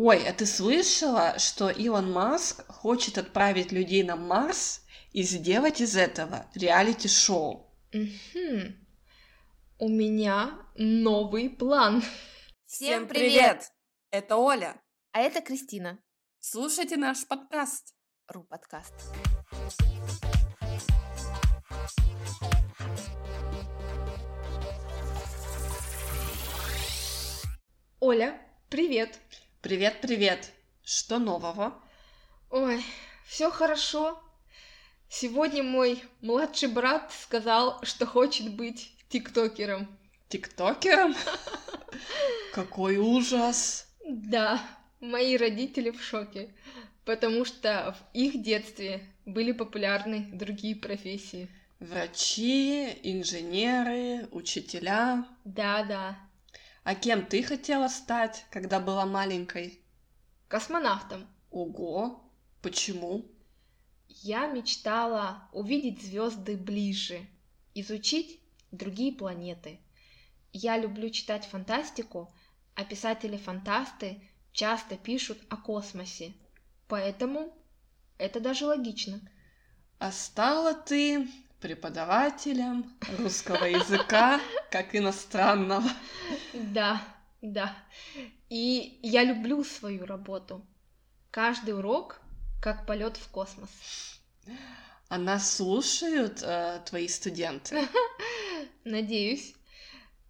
Ой, а ты слышала, что Илон Маск хочет отправить людей на Марс и сделать из этого реалити-шоу? Мгм. У меня новый план. Всем привет! Это Оля. А это Кристина. Слушайте наш подкаст. Ру подкаст. Оля, привет. Привет, привет. Что нового? Ой, все хорошо. Сегодня мой младший брат сказал, что хочет быть тиктокером. Тиктокером? Какой ужас! Да, мои родители в шоке, потому что в их детстве были популярны другие профессии. Врачи, инженеры, учителя. Да, да. А кем ты хотела стать, когда была маленькой? Космонавтом. Ого! Почему? Я мечтала увидеть звезды ближе, изучить другие планеты. Я люблю читать фантастику, а писатели-фантасты часто пишут о космосе. Поэтому это даже логично. А стала ты преподавателем русского языка как иностранного. Да, да. И я люблю свою работу. Каждый урок как полет в космос. А нас слушают э, твои студенты? Надеюсь.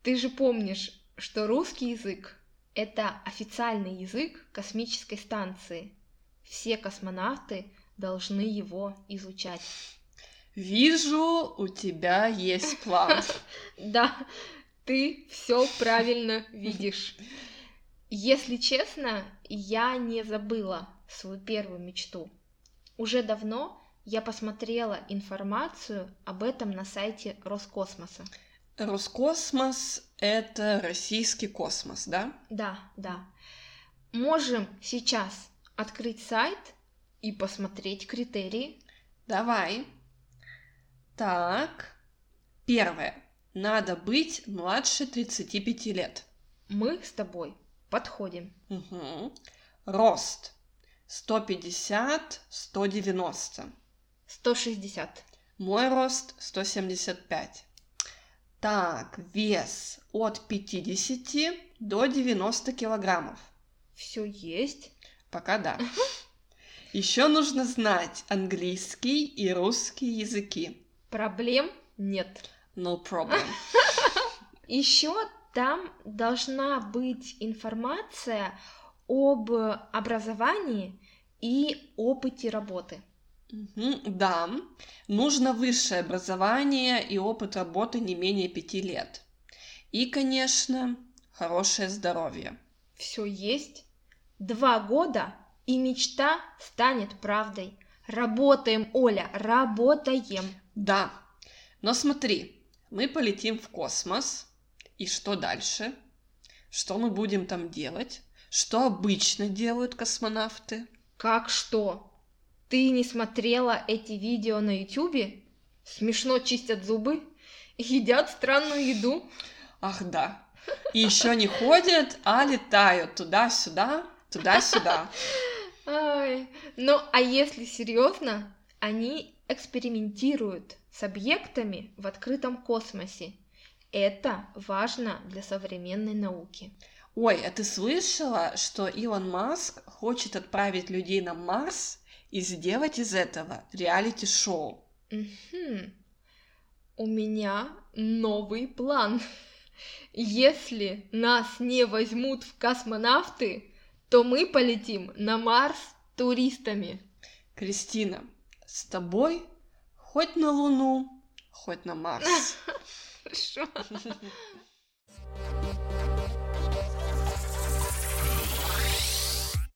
Ты же помнишь, что русский язык — это официальный язык космической станции. Все космонавты должны его изучать. Вижу, у тебя есть план. Да, ты все правильно видишь. Если честно, я не забыла свою первую мечту. Уже давно я посмотрела информацию об этом на сайте Роскосмоса. Роскосмос — это российский космос, да? Да, да. Можем сейчас открыть сайт и посмотреть критерии. Давай. Так, первое. Надо быть младше 35 лет. Мы с тобой подходим. Угу. Рост 150-190. 160. Мой рост 175. Так, вес от 50 до 90 килограммов. Все есть. Пока да. Еще нужно знать английский и русский языки. Проблем нет. No problem. Еще там должна быть информация об образовании и опыте работы. Да, нужно высшее образование и опыт работы не менее пяти лет. И, конечно, хорошее здоровье. Все есть. Два года, и мечта станет правдой. Работаем, Оля, работаем. Да, но смотри, мы полетим в космос, и что дальше? Что мы будем там делать? Что обычно делают космонавты? Как что? Ты не смотрела эти видео на ютюбе? Смешно чистят зубы, едят странную еду. Ах да. И еще не ходят, а летают туда-сюда, туда-сюда. Ай, ну а если серьезно, они экспериментируют с объектами в открытом космосе. Это важно для современной науки. Ой, а ты слышала, что Илон Маск хочет отправить людей на Марс и сделать из этого реалити-шоу? Мгм. У меня новый план. Если нас не возьмут в космонавты, то мы полетим на Марс туристами. Кристина, с тобой хоть на Луну, хоть на Марс. Хорошо.